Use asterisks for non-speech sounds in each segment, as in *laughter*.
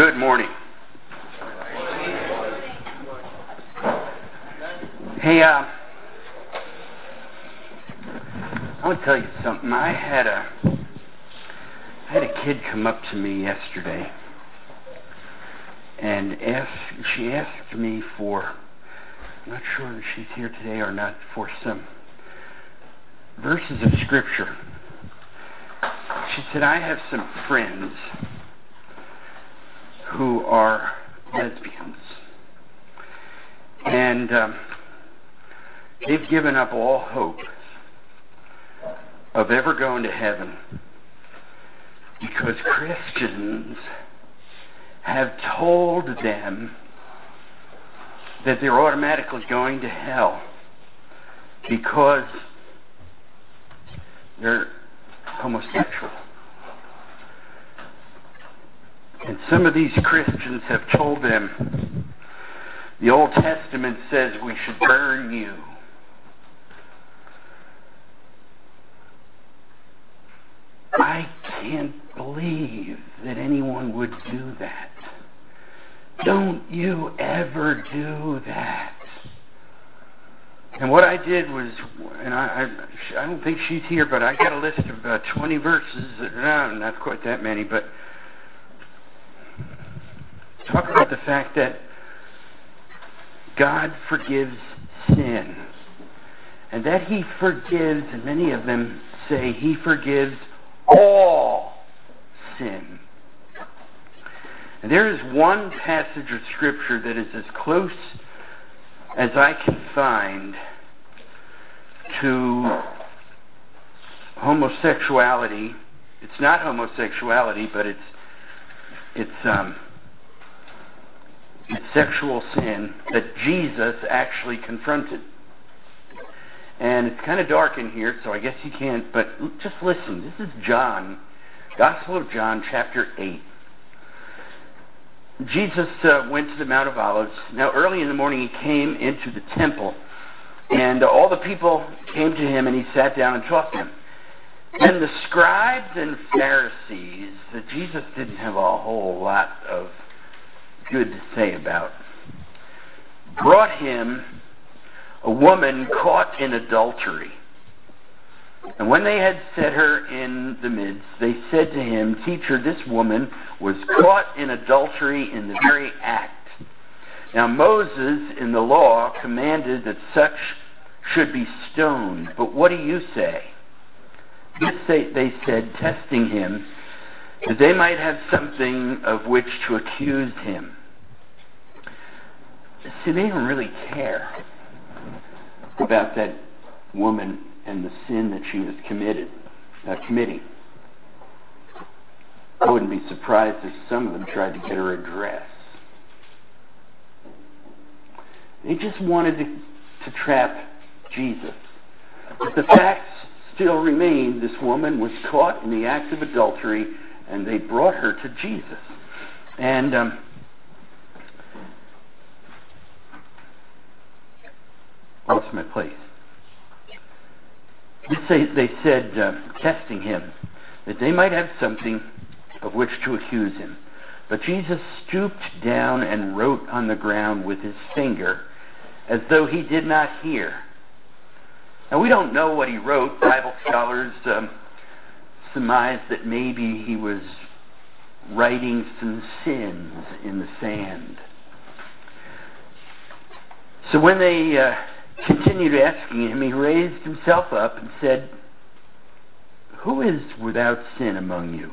Good morning. Hey, uh, I want to tell you something. I had a I had a kid come up to me yesterday and ask she asked me for I'm not sure if she's here today or not for some verses of scripture. She said, I have some friends who are lesbians. And um, they've given up all hope of ever going to heaven because Christians have told them that they're automatically going to hell because they're homosexual. And some of these Christians have told them the Old Testament says we should burn you. I can't believe that anyone would do that. Don't you ever do that. And what I did was, and I, I, I don't think she's here, but I got a list of uh, 20 verses. No, not quite that many, but talk about the fact that God forgives sin. And that He forgives, and many of them say He forgives all sin. And there is one passage of Scripture that is as close as I can find to homosexuality. It's not homosexuality, but it's it's um, sexual sin that Jesus actually confronted. And it's kind of dark in here, so I guess you can't, but just listen. This is John, Gospel of John, chapter 8. Jesus uh, went to the Mount of Olives. Now, early in the morning, he came into the temple, and all the people came to him, and he sat down and taught them. And the scribes and Pharisees that Jesus didn't have a whole lot of good to say about brought him a woman caught in adultery. And when they had set her in the midst, they said to him, Teacher, this woman was caught in adultery in the very act. Now Moses in the law commanded that such should be stoned. But what do you say? This they, they said, testing him, that they might have something of which to accuse him. See, they didn't really care about that woman and the sin that she was committed, uh, committing. I wouldn't be surprised if some of them tried to get her address. They just wanted to, to trap Jesus. But the facts still remain this woman was caught in the act of adultery, and they brought her to Jesus. And um, my place? They, they said, uh, testing him, that they might have something of which to accuse him. But Jesus stooped down and wrote on the ground with his finger, as though he did not hear. Now, we don't know what he wrote. Bible scholars um, surmise that maybe he was writing some sins in the sand. So when they uh, continued asking him, he raised himself up and said, Who is without sin among you?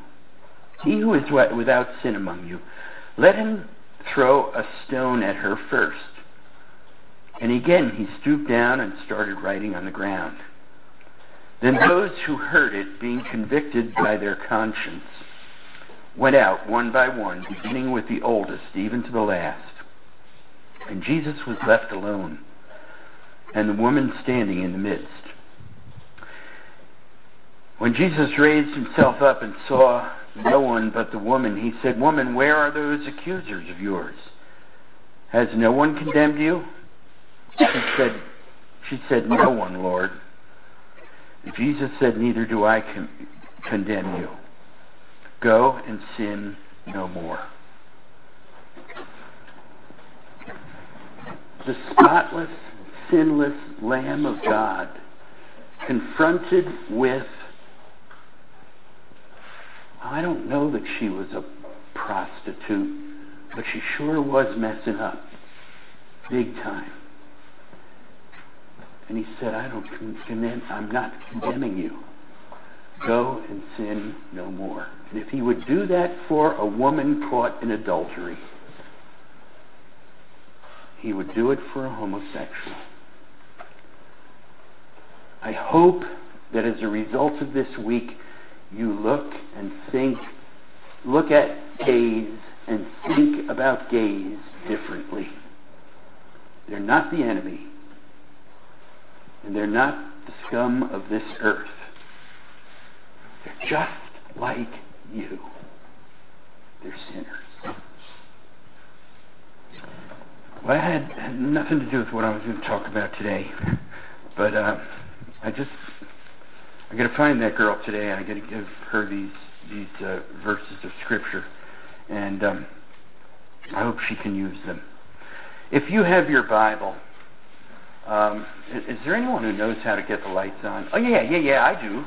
He who is without sin among you, let him throw a stone at her first. And again he stooped down and started writing on the ground. Then those who heard it, being convicted by their conscience, went out one by one, beginning with the oldest, even to the last. And Jesus was left alone and the woman standing in the midst. When Jesus raised himself up and saw no one but the woman, he said, Woman, where are those accusers of yours? Has no one condemned you? She said, she said No one, Lord. Jesus said, Neither do I con- condemn you. Go and sin no more. The spotless sinless Lamb of God confronted with oh, I don't know that she was a prostitute, but she sure was messing up. Big time. And he said, I don't condemn, I'm not condemning you. Go and sin no more. And if he would do that for a woman caught in adultery, he would do it for a homosexual. I hope that as a result of this week, you look and think, look at gays and think about gays differently. They're not the enemy, and they're not the scum of this earth. They're just like you. They're sinners. Well, I had, had nothing to do with what I was going to talk about today, but uh, I just I got to find that girl today, and I got to give her these these uh, verses of scripture, and um, I hope she can use them. If you have your Bible, um, is, is there anyone who knows how to get the lights on? Oh yeah, yeah, yeah, I do.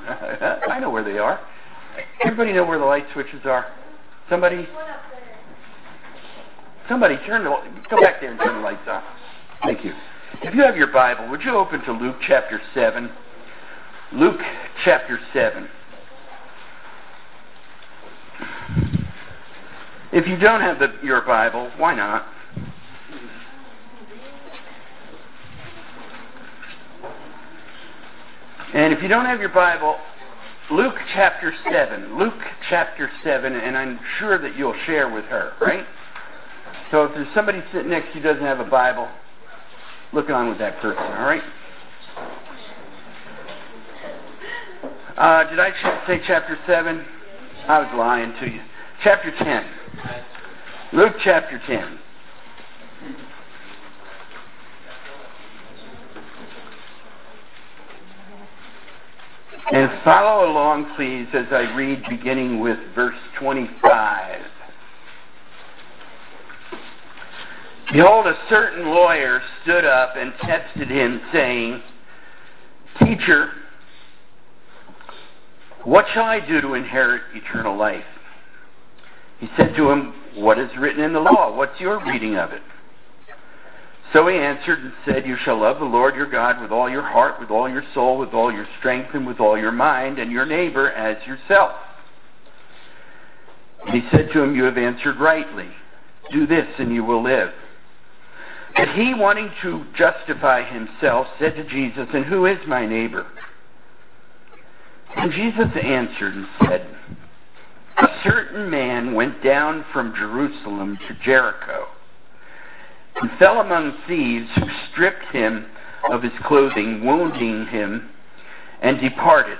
*laughs* I know where they are. Everybody know where the light switches are? Somebody? Somebody turn the go back there and turn the lights off. Thank you. If you have your Bible, would you open to Luke chapter seven? Luke chapter 7. If you don't have the, your Bible, why not? And if you don't have your Bible, Luke chapter 7. Luke chapter 7, and I'm sure that you'll share with her, right? So if there's somebody sitting next to you who doesn't have a Bible, look on with that person, all right? Uh, did I say chapter 7? I was lying to you. Chapter 10. Luke chapter 10. And follow along, please, as I read beginning with verse 25. Behold, a certain lawyer stood up and tested him, saying, Teacher, what shall I do to inherit eternal life? He said to him, What is written in the law? What's your reading of it? So he answered and said, You shall love the Lord your God with all your heart, with all your soul, with all your strength, and with all your mind, and your neighbor as yourself. And he said to him, You have answered rightly. Do this, and you will live. But he, wanting to justify himself, said to Jesus, And who is my neighbor? And Jesus answered and said, A certain man went down from Jerusalem to Jericho and fell among thieves who stripped him of his clothing, wounding him, and departed,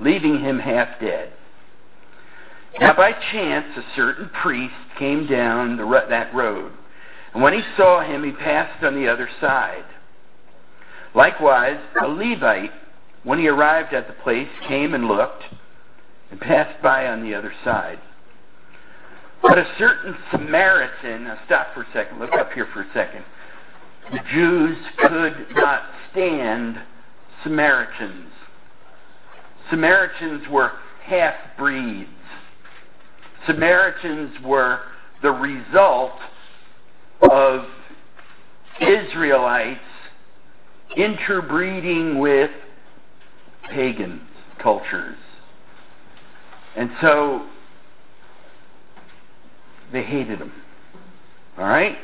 leaving him half dead. Now by chance a certain priest came down the, that road, and when he saw him, he passed on the other side. Likewise, a Levite when he arrived at the place, came and looked, and passed by on the other side. But a certain Samaritan, now stop for a second, look up here for a second. The Jews could not stand Samaritans. Samaritans were half breeds. Samaritans were the result of Israelites interbreeding with pagan cultures. And so they hated him. All right?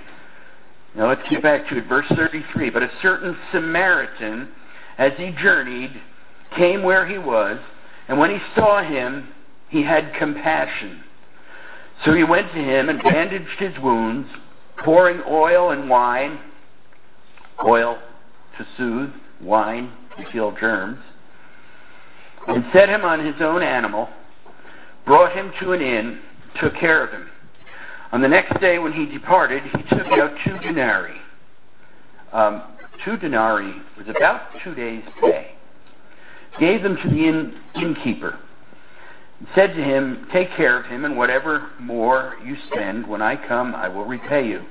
Now let's get back to it. Verse 33. But a certain Samaritan, as he journeyed, came where he was, and when he saw him, he had compassion. So he went to him and bandaged his wounds, pouring oil and wine, oil to soothe, wine to kill germs and set him on his own animal, brought him to an inn, took care of him. On the next day, when he departed, he took out two denarii. Um, two denarii was about two days' pay. Gave them to the inn, innkeeper. And said to him, Take care of him, and whatever more you spend, when I come, I will repay you.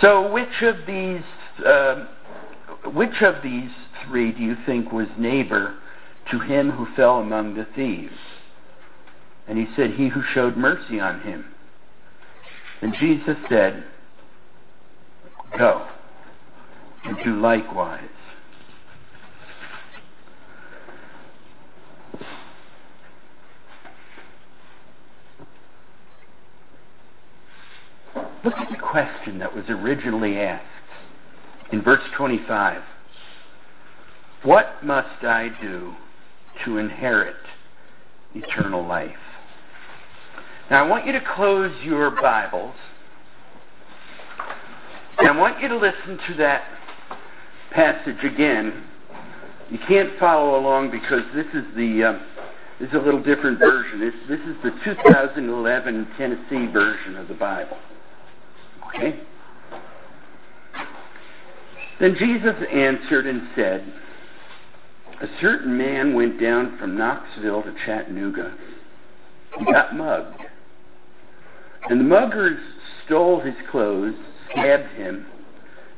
So, which of these, uh, which of these three do you think was neighbor to him who fell among the thieves? And he said, He who showed mercy on him. And Jesus said, Go and do likewise. Look at the question that was originally asked in verse 25. What must I do to inherit eternal life? Now, I want you to close your Bibles. And I want you to listen to that passage again. You can't follow along because this is the uh, this is a little different version. This, this is the 2011 Tennessee version of the Bible. Okay? Then Jesus answered and said, A certain man went down from Knoxville to Chattanooga. He got mugged. And the muggers stole his clothes, stabbed him,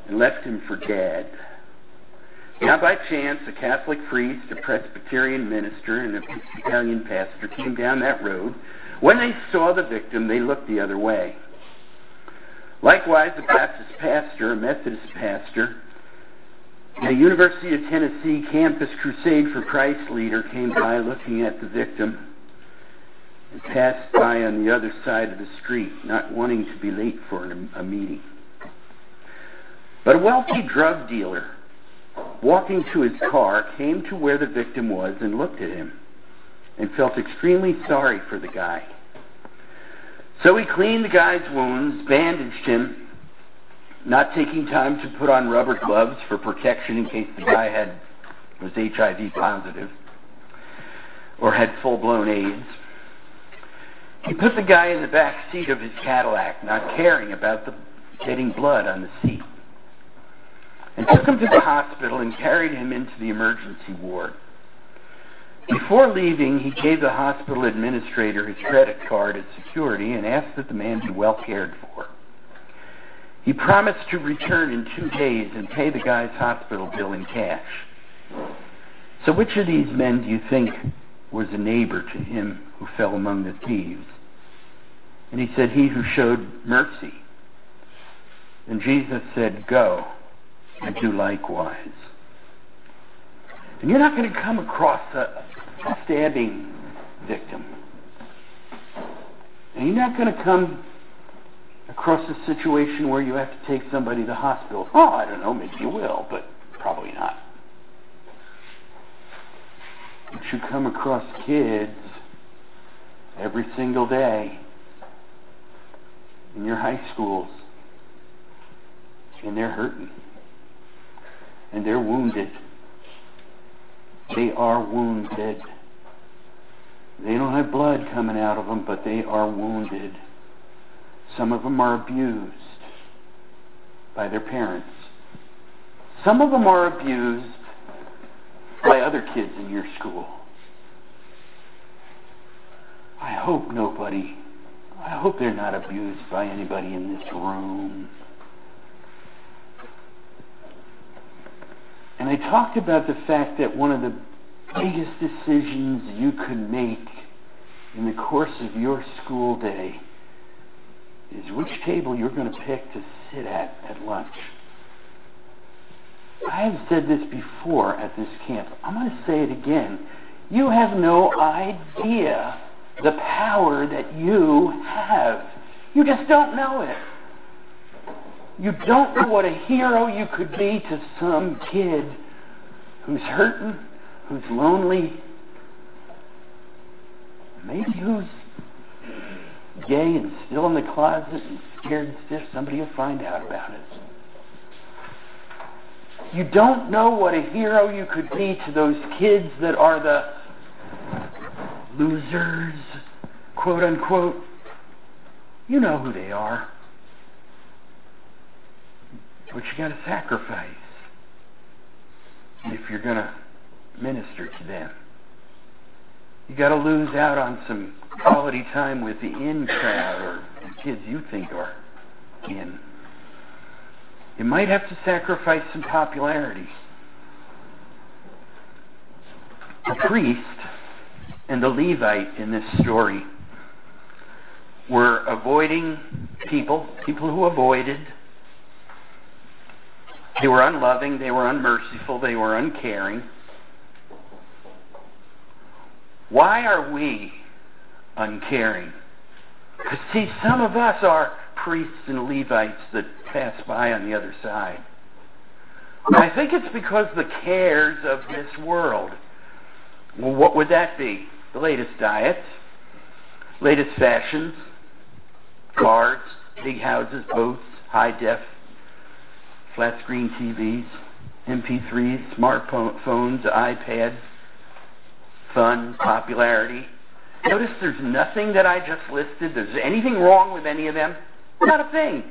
and left him for dead. Now, by chance, a Catholic priest, a Presbyterian minister, and an Episcopalian pastor came down that road. When they saw the victim, they looked the other way. Likewise, a Baptist pastor, a Methodist pastor, a University of Tennessee Campus Crusade for Christ leader came by looking at the victim and passed by on the other side of the street, not wanting to be late for a meeting. But a wealthy drug dealer, walking to his car, came to where the victim was and looked at him and felt extremely sorry for the guy. So he cleaned the guy's wounds, bandaged him, not taking time to put on rubber gloves for protection in case the guy had was HIV positive or had full-blown AIDS. He put the guy in the back seat of his Cadillac, not caring about getting blood on the seat, and took him to the hospital and carried him into the emergency ward. Before leaving, he gave the hospital administrator his credit card as security and asked that the man be well cared for. He promised to return in two days and pay the guy's hospital bill in cash. So, which of these men do you think was a neighbor to him who fell among the thieves? And he said, He who showed mercy. And Jesus said, Go and do likewise. And you're not going to come across a, a stabbing victim. And you're not going to come across a situation where you have to take somebody to the hospital. Oh, I don't know, maybe you will, but probably not. But you come across kids every single day in your high schools, and they're hurting, and they're wounded they are wounded. They don't have blood coming out of them, but they are wounded. Some of them are abused by their parents. Some of them are abused by other kids in your school. I hope nobody, I hope they're not abused by anybody in this room. And I talked about the fact that one of the biggest decisions you could make in the course of your school day is which table you're going to pick to sit at at lunch. I have said this before at this camp. I'm going to say it again. You have no idea the power that you have. You just don't know it. You don't know what a hero you could be to some kid who's hurting, who's lonely, maybe who's gay and still in the closet and scared stiff somebody will find out about it. You don't know what a hero you could be to those kids that are the losers, quote unquote. You know who they are. But you got to sacrifice if you're to minister to them. You got to lose out on some quality time with the in crowd or the kids you think are in. You might have to sacrifice some popularity. The priest and the Levite in this story were avoiding people, people who avoided. They were unloving, they were unmerciful, they were uncaring. Why are we uncaring? Because, see, some of us are priests and Levites that pass by on the other side. I think it's because the cares of this world. Well, what would that be? The latest diets, latest fashions, cars, big houses, boats, high def, flat screen TVs, MP3s, smartphones, iPads, fun, popularity. Notice there's nothing that I just listed. There's anything wrong with any of them? Not a thing.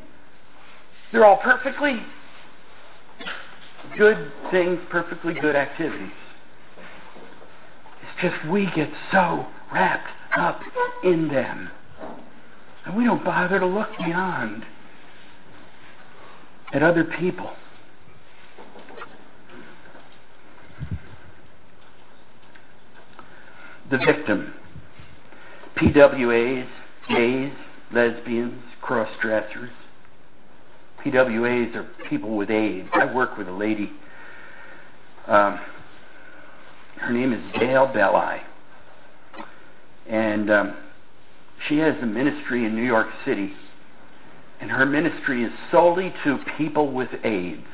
They're all perfectly good things, perfectly good activities. It's just we get so wrapped up in them. And we don't bother to look beyond at other people. The victim. PWAs, gays, lesbians, cross dressers. PWAs are people with AIDS. I work with a lady. Um, her name is Gail Belli. And um, she has a ministry in New York City. And her ministry is solely to people with AIDS.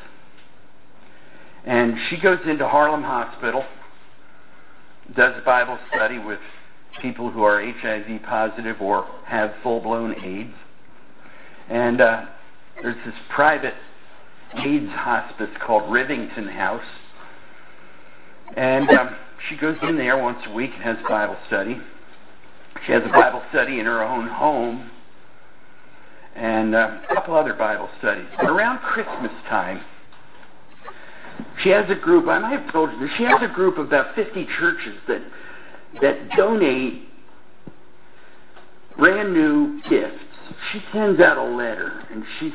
And she goes into Harlem Hospital, does Bible study with people who are HIV positive or have full blown AIDS. And uh, there's this private AIDS hospice called Rivington House. And um, she goes in there once a week and has Bible study. She has a Bible study in her own home and uh, a couple other Bible studies. But around Christmas time, she has a group, and I've told you this, she has a group of about 50 churches that, that donate brand new gifts. She sends out a letter and she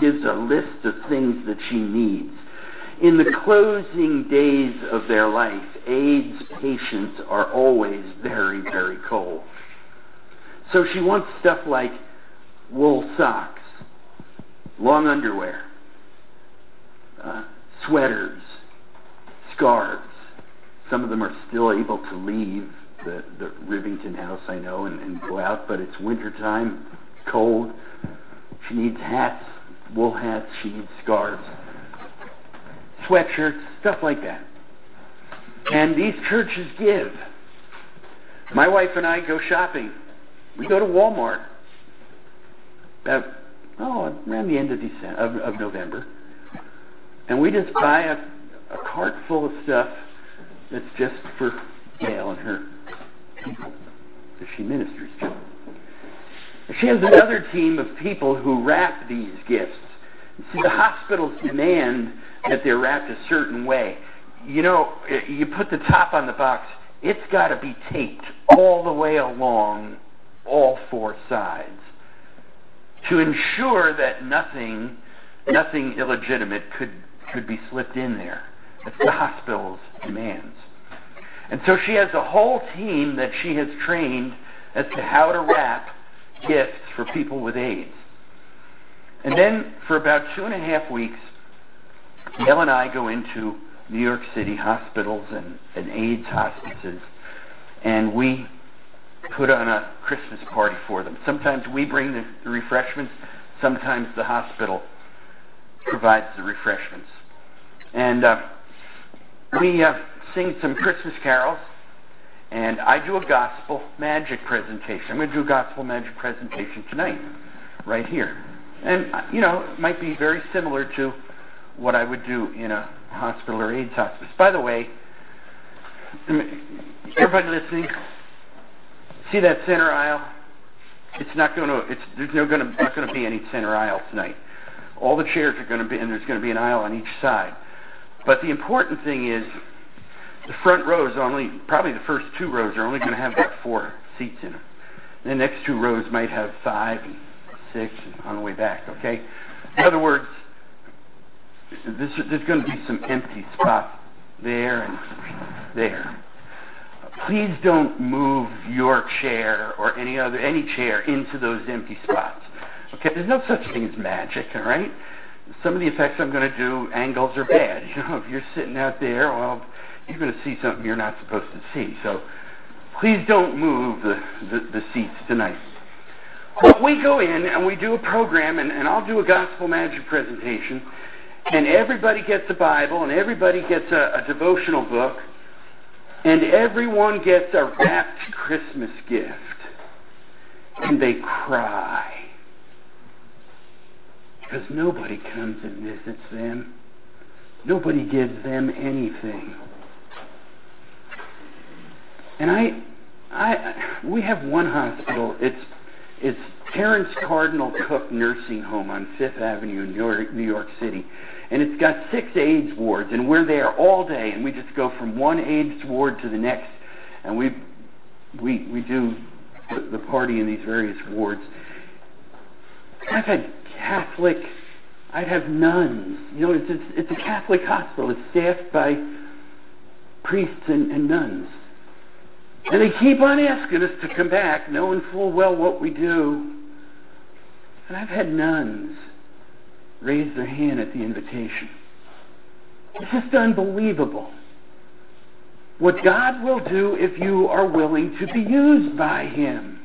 gives a list of things that she needs. In the closing days of their life, AIDS patients are always very, very cold. So she wants stuff like wool socks, long underwear, uh, sweaters, scarves. Some of them are still able to leave the, the Rivington house, I know, and, and go out, but it's wintertime, cold. She needs hats, wool hats, she needs scarves, sweatshirts, stuff like that. And these churches give. My wife and I go shopping. We go to Walmart about oh around the end of December of, of November, and we just buy a, a cart full of stuff that's just for Gail and her people that she ministers to. She has another team of people who wrap these gifts. See, the hospitals demand that they're wrapped a certain way. You know, you put the top on the box, it's got to be taped all the way along all four sides to ensure that nothing, nothing illegitimate could, could be slipped in there. That's the hospital's demands. And so she has a whole team that she has trained as to how to wrap gifts for people with AIDS. And then for about two and a half weeks, Gail and I go into New York City hospitals and, and AIDS hospices, and we put on a Christmas party for them. Sometimes we bring the refreshments, sometimes the hospital provides the refreshments. And uh, we uh, sing some Christmas carols, and I do a gospel magic presentation. I'm going to do a gospel magic presentation tonight, right here. And, uh, you know, it might be very similar to what I would do in a hospital or AIDS hospice. By the way, everybody listening, see that center aisle? It's not going to. It's there's no going to not going to be any center aisle tonight. All the chairs are going to be, and there's going to be an aisle on each side. But the important thing is, the front rows only probably the first two rows are only going to have about four seats in them. The next two rows might have five and six on the way back. Okay. In other words, this, there's going to be some empty spots there and there. Please don't move your chair or any other any chair into those empty spots. Okay, there's no such thing as magic, all right? Some of the effects I'm going to do, angles are bad. *laughs* You know, if you're sitting out there, well, you're going to see something you're not supposed to see. So please don't move the, the, the seats tonight. But we go in and we do a program, and, and I'll do a gospel magic presentation, and everybody gets a Bible, and everybody gets a, a devotional book, and everyone gets a wrapped Christmas gift. And they cry. Because nobody comes and visits them. Nobody gives them anything. And I, I, we have one hospital. It's, it's Terence Cardinal Cooke Nursing Home on Fifth Avenue in New York, New York City, and it's got six AIDS wards, and we're there all day, and we just go from one AIDS ward to the next, and we, we, we do the, the party in these various wards. I've had Catholic, I'd have nuns. You know, it's, it's, it's a Catholic hospital. It's staffed by priests and, and nuns. And they keep on asking us to come back, knowing full well what we do. And I've had nuns raise their hand at the invitation. It's just unbelievable. What God will do if you are willing to be used by Him.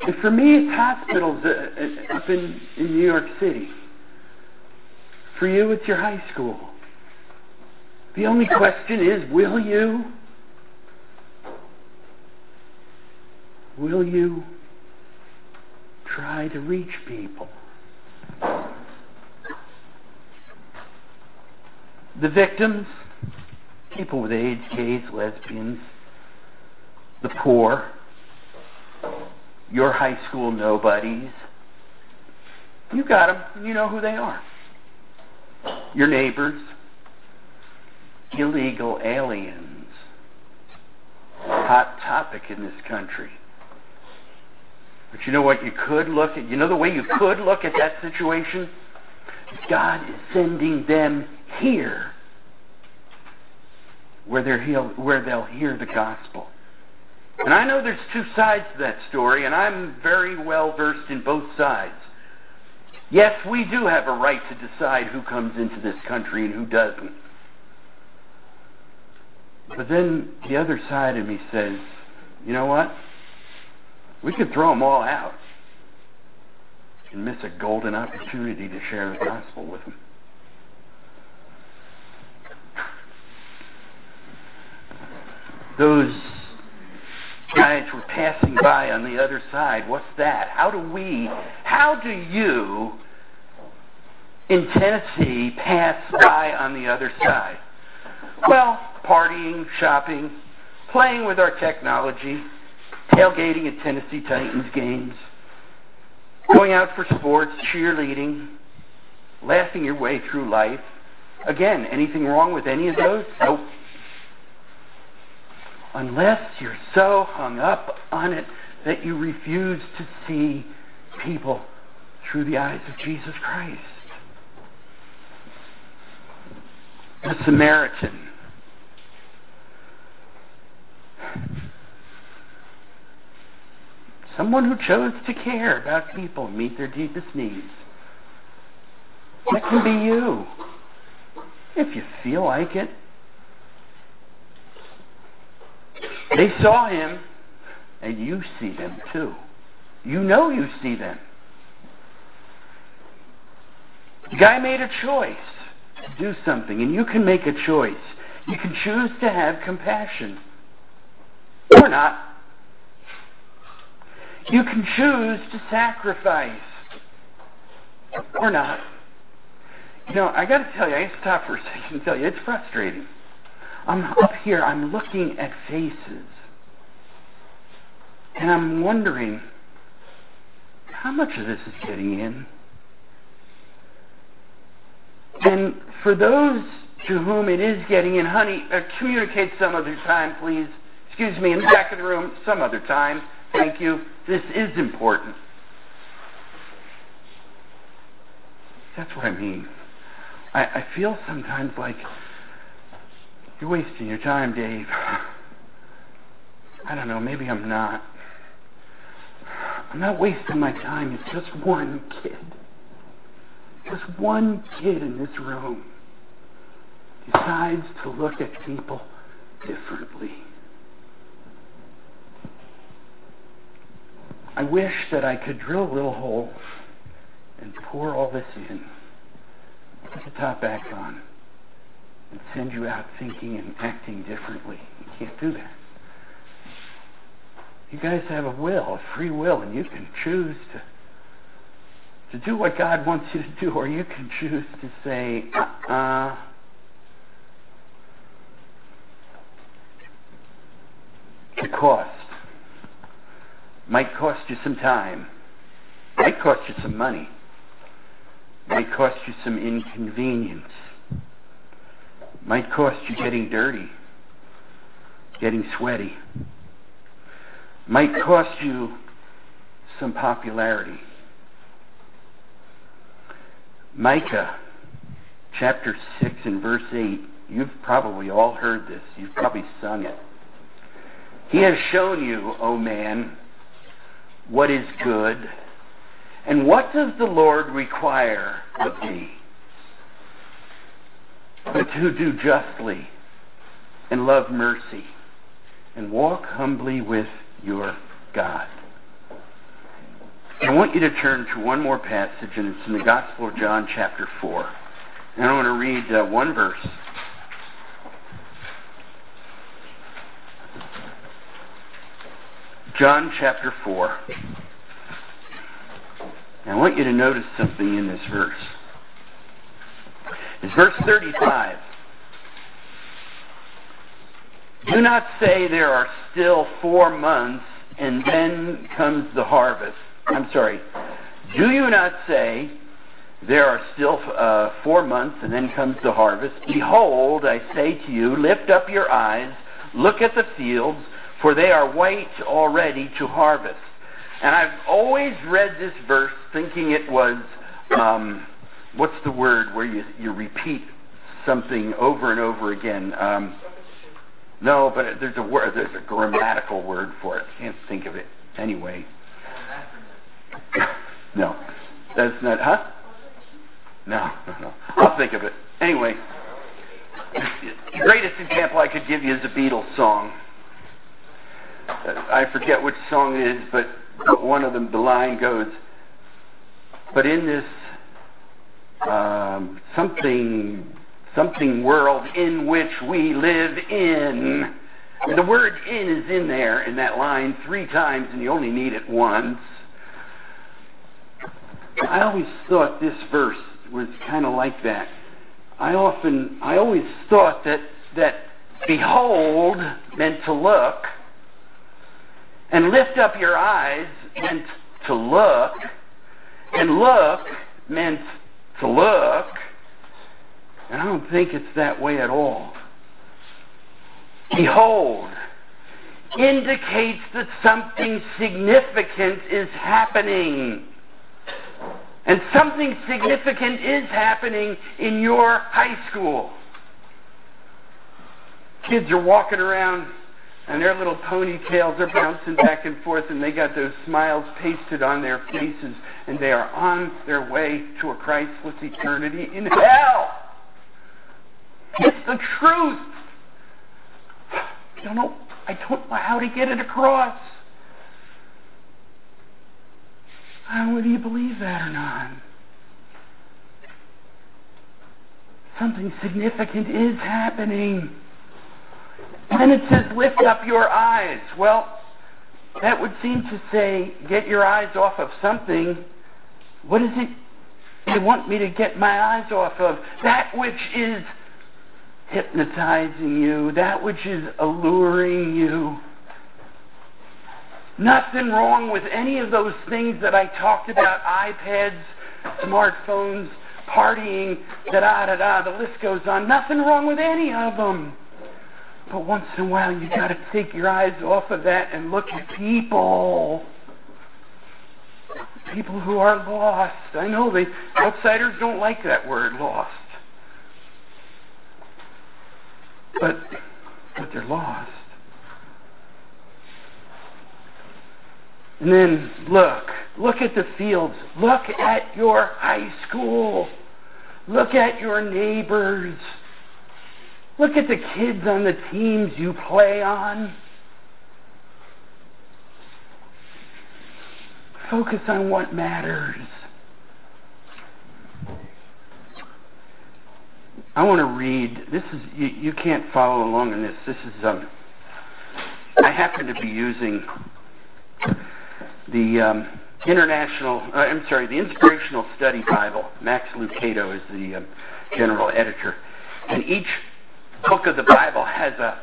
And for me, it's hospitals uh, uh, up in, in New York City. For you, it's your high school. The only question is will you? Will you try to reach people? The victims, people with AIDS, gays, lesbians, the poor, your high school nobodies. You got them. You know who they are. Your neighbors, illegal aliens. Hot topic in this country. But you know what you could look at? You know the way you could look at that situation? God is sending them here where, they're healed, where they'll hear the gospel. And I know there's two sides to that story, and I'm very well versed in both sides. Yes, we do have a right to decide who comes into this country and who doesn't. But then the other side of me says, you know what? We could throw them all out and miss a golden opportunity to share the gospel with them. Those guys were passing by on the other side. What's that? How do we, how do you in Tennessee pass by on the other side? Well, partying, shopping, playing with our technology, tailgating at Tennessee Titans games, going out for sports, cheerleading, laughing your way through life. Again, anything wrong with any of those? Nope. Unless you're so hung up on it that you refuse to see people through the eyes of Jesus Christ. The Samaritan Someone who chose to care about people, meet their deepest needs. That can be you. If you feel like it. They saw him, and you see them too. You know you see them. The guy made a choice to do something, and you can make a choice. You can choose to have compassion or not. You can choose to sacrifice or not. You know, I got to tell you, I have to stop for a second and tell you, it's frustrating. I'm up here, I'm looking at faces, and I'm wondering how much of this is getting in. And for those to whom it is getting in, honey, uh, communicate some other time, please. Excuse me, in the back of the room, some other time. Thank you. This is important. That's what I mean. I, I feel sometimes like you're wasting your time, Dave. I don't know, maybe I'm not. I'm not wasting my time. It's just one kid. Just one kid in this room decides to look at people differently. I wish that I could drill a little hole and pour all this in, put the top back on, and send you out thinking and acting differently. You can't do that. You guys have a will, a free will, and you can choose to to do what God wants you to do, or you can choose to say, uh-uh. The cost might cost you some time, might cost you some money, might cost you some inconvenience, might cost you getting dirty, getting sweaty, might cost you some popularity. Micah chapter 6 and verse 8, you've probably all heard this. You've probably sung it. He has shown you, O man, what is good, and what does the Lord require of thee? But to do justly, and love mercy, and walk humbly with your God. I want you to turn to one more passage, and it's in the Gospel of John, chapter 4. And I want to read uh, one verse. John chapter 4. And I want you to notice something in this verse. Verse 35. Do not say there are still four months and then comes the harvest. I'm sorry. Do you not say, There are still uh, four months, and then comes the harvest? Behold, I say to you, lift up your eyes, look at the fields, for they are white already to harvest. And I've always read this verse thinking it was, um, what's the word where you, you repeat something over and over again? Um, no, but there's a word, there's a grammatical word for it. Can't think of it. Anyway, *laughs* no, that's not, huh? No, no, no. I'll think of it. Anyway, the greatest example I could give you is a Beatles song. I forget which song it is, but one of them, the line goes, but in this um, something something world in which we live in. The word in is in there in that line three times, and you only need it once. I always thought this verse was kind of like that. I often, I always thought that that behold meant to look, and lift up your eyes meant to look, and look meant to look, and I don't think it's that way at all. Behold indicates that something significant is happening. And something significant is happening in your high school. Kids are walking around and their little ponytails are bouncing back and forth and they got those smiles pasted on their faces and they are on their way to a Christless eternity in hell. It's the truth. I don't know. I don't know how to get it across. Whether you believe that or not. Something significant is happening. Then it says, lift up your eyes. Well, that would seem to say, get your eyes off of something. What is it they want me to get my eyes off of? That which is hypnotizing you, that which is alluring you. Nothing wrong with any of those things that I talked about iPads, smartphones, partying, da da da da, the list goes on. Nothing wrong with any of them. But once in a while, you got to take your eyes off of that and look at people. People who are lost. I know the outsiders don't like that word, lost. But, but they're lost. And then look, look at the fields. Look at your high school. Look at your neighbors. Look at the kids on the teams you play on. Focus on what matters. I want to read. This is you, you can't follow along in this. This is um. I happen to be using the um, International. Uh, I'm sorry, the Inspirational Study Bible. Max Lucado is the um, general editor, and each book of the Bible has a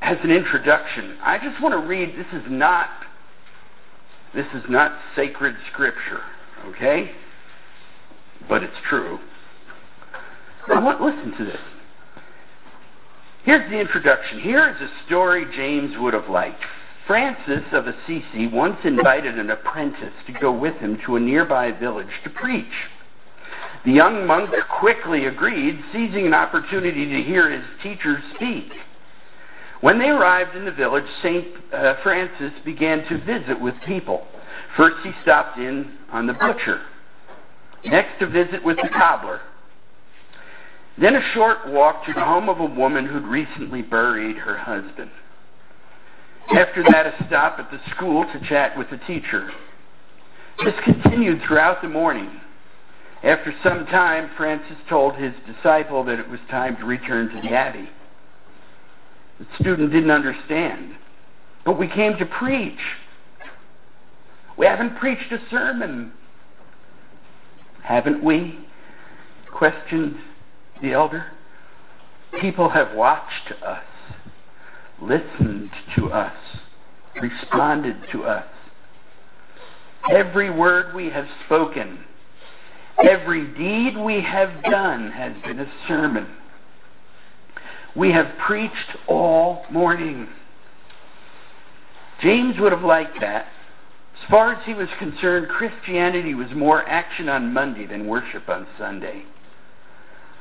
has an introduction. I just want to read. This is not this is not sacred scripture, okay? But it's true. Listen to this. Here's the introduction. Here is a story James would have liked. Francis of Assisi once invited an apprentice to go with him to a nearby village to preach. The young monk quickly agreed, seizing an opportunity to hear his teacher speak. When they arrived in the village, St. Uh, Francis began to visit with people. First, he stopped in on the butcher. Next, a visit with the cobbler. Then, a short walk to the home of a woman who'd recently buried her husband. After that, a stop at the school to chat with the teacher. This continued throughout the morning. After some time, Francis told his disciple that it was time to return to the Abbey. The student didn't understand. But we came to preach. We haven't preached a sermon. Haven't we? questioned the elder. People have watched us, listened to us, responded to us. Every word we have spoken, every deed we have done has been a sermon. We have preached all morning. James would have liked that. As far as he was concerned, Christianity was more action on Monday than worship on Sunday.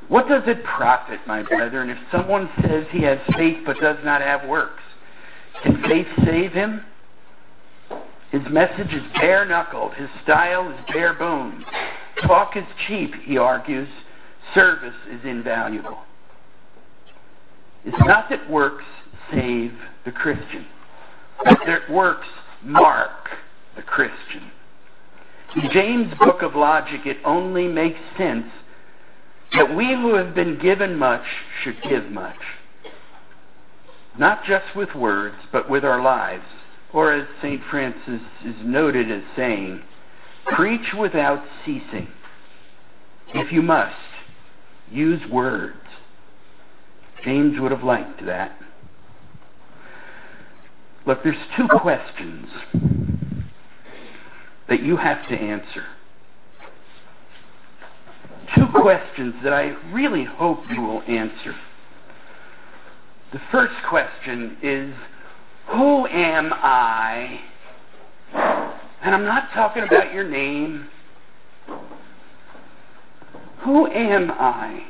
What does it profit, my brethren, if someone says he has faith but does not have works? Can faith save him? His message is bare knuckled. His style is bare bones. Talk is cheap, he argues. Service is invaluable. It's not that works save the Christian, but that works mark the Christian. In James' book of logic, it only makes sense that we who have been given much should give much. Not just with words, but with our lives. Or as St. Francis is noted as saying, preach without ceasing. If you must, use words. James would have liked that. Look, there's two questions that you have to answer. Two questions that I really hope you will answer. The first question is Who am I? And I'm not talking about your name. Who am I?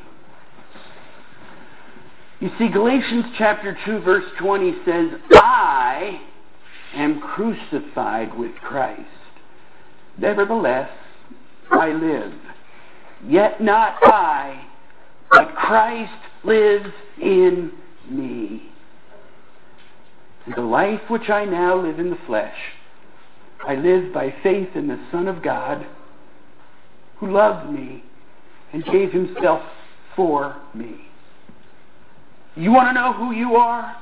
You see, Galatians chapter 2, verse 20 says, I am crucified with Christ. Nevertheless, I live. Yet not I, but Christ lives in me. And the life which I now live in the flesh, I live by faith in the Son of God, who loved me and gave himself for me. You want to know who you are?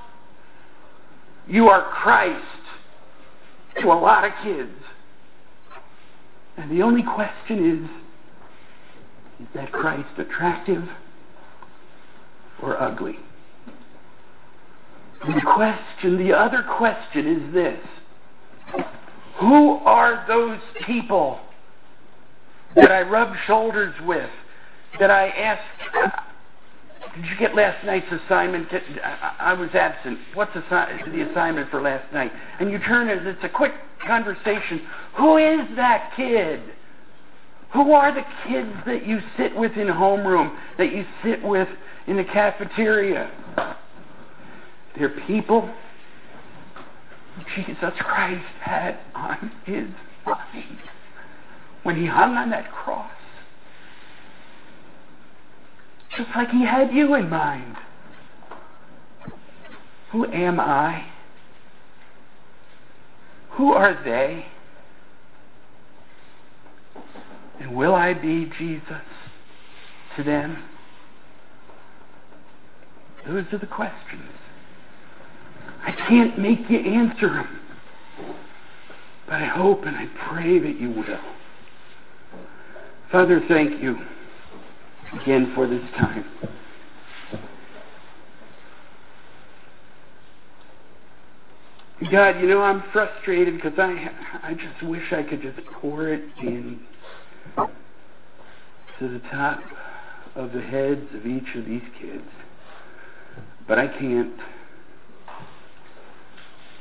You are Christ to a lot of kids. And the only question is, is that Christ attractive or ugly? And the question, the other question is this. Who are those people that I rub shoulders with, that I ask, did you get last night's assignment? I was absent. What's the assignment for last night? And you turn it, it's a quick conversation. Who is that kid? Who are the kids that you sit with in homeroom, that you sit with in the cafeteria? They're people Jesus Christ had on his mind when he hung on that cross. Just like he had you in mind. Who am I? Who are they? And will I be Jesus to them? Those are the questions. Can't make you answer them. But I hope and I pray that you will. Father, thank you again for this time. God, you know, I'm frustrated because I, I just wish I could just pour it in to the top of the heads of each of these kids. But I can't.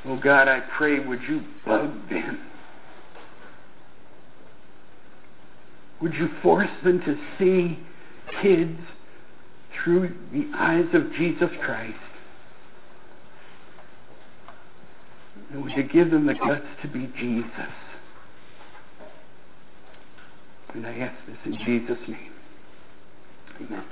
Oh God, I pray, would you bug them? Would you force them to see kids through the eyes of Jesus Christ? And would you give them the guts to be Jesus? And I ask this in Jesus' name. Amen.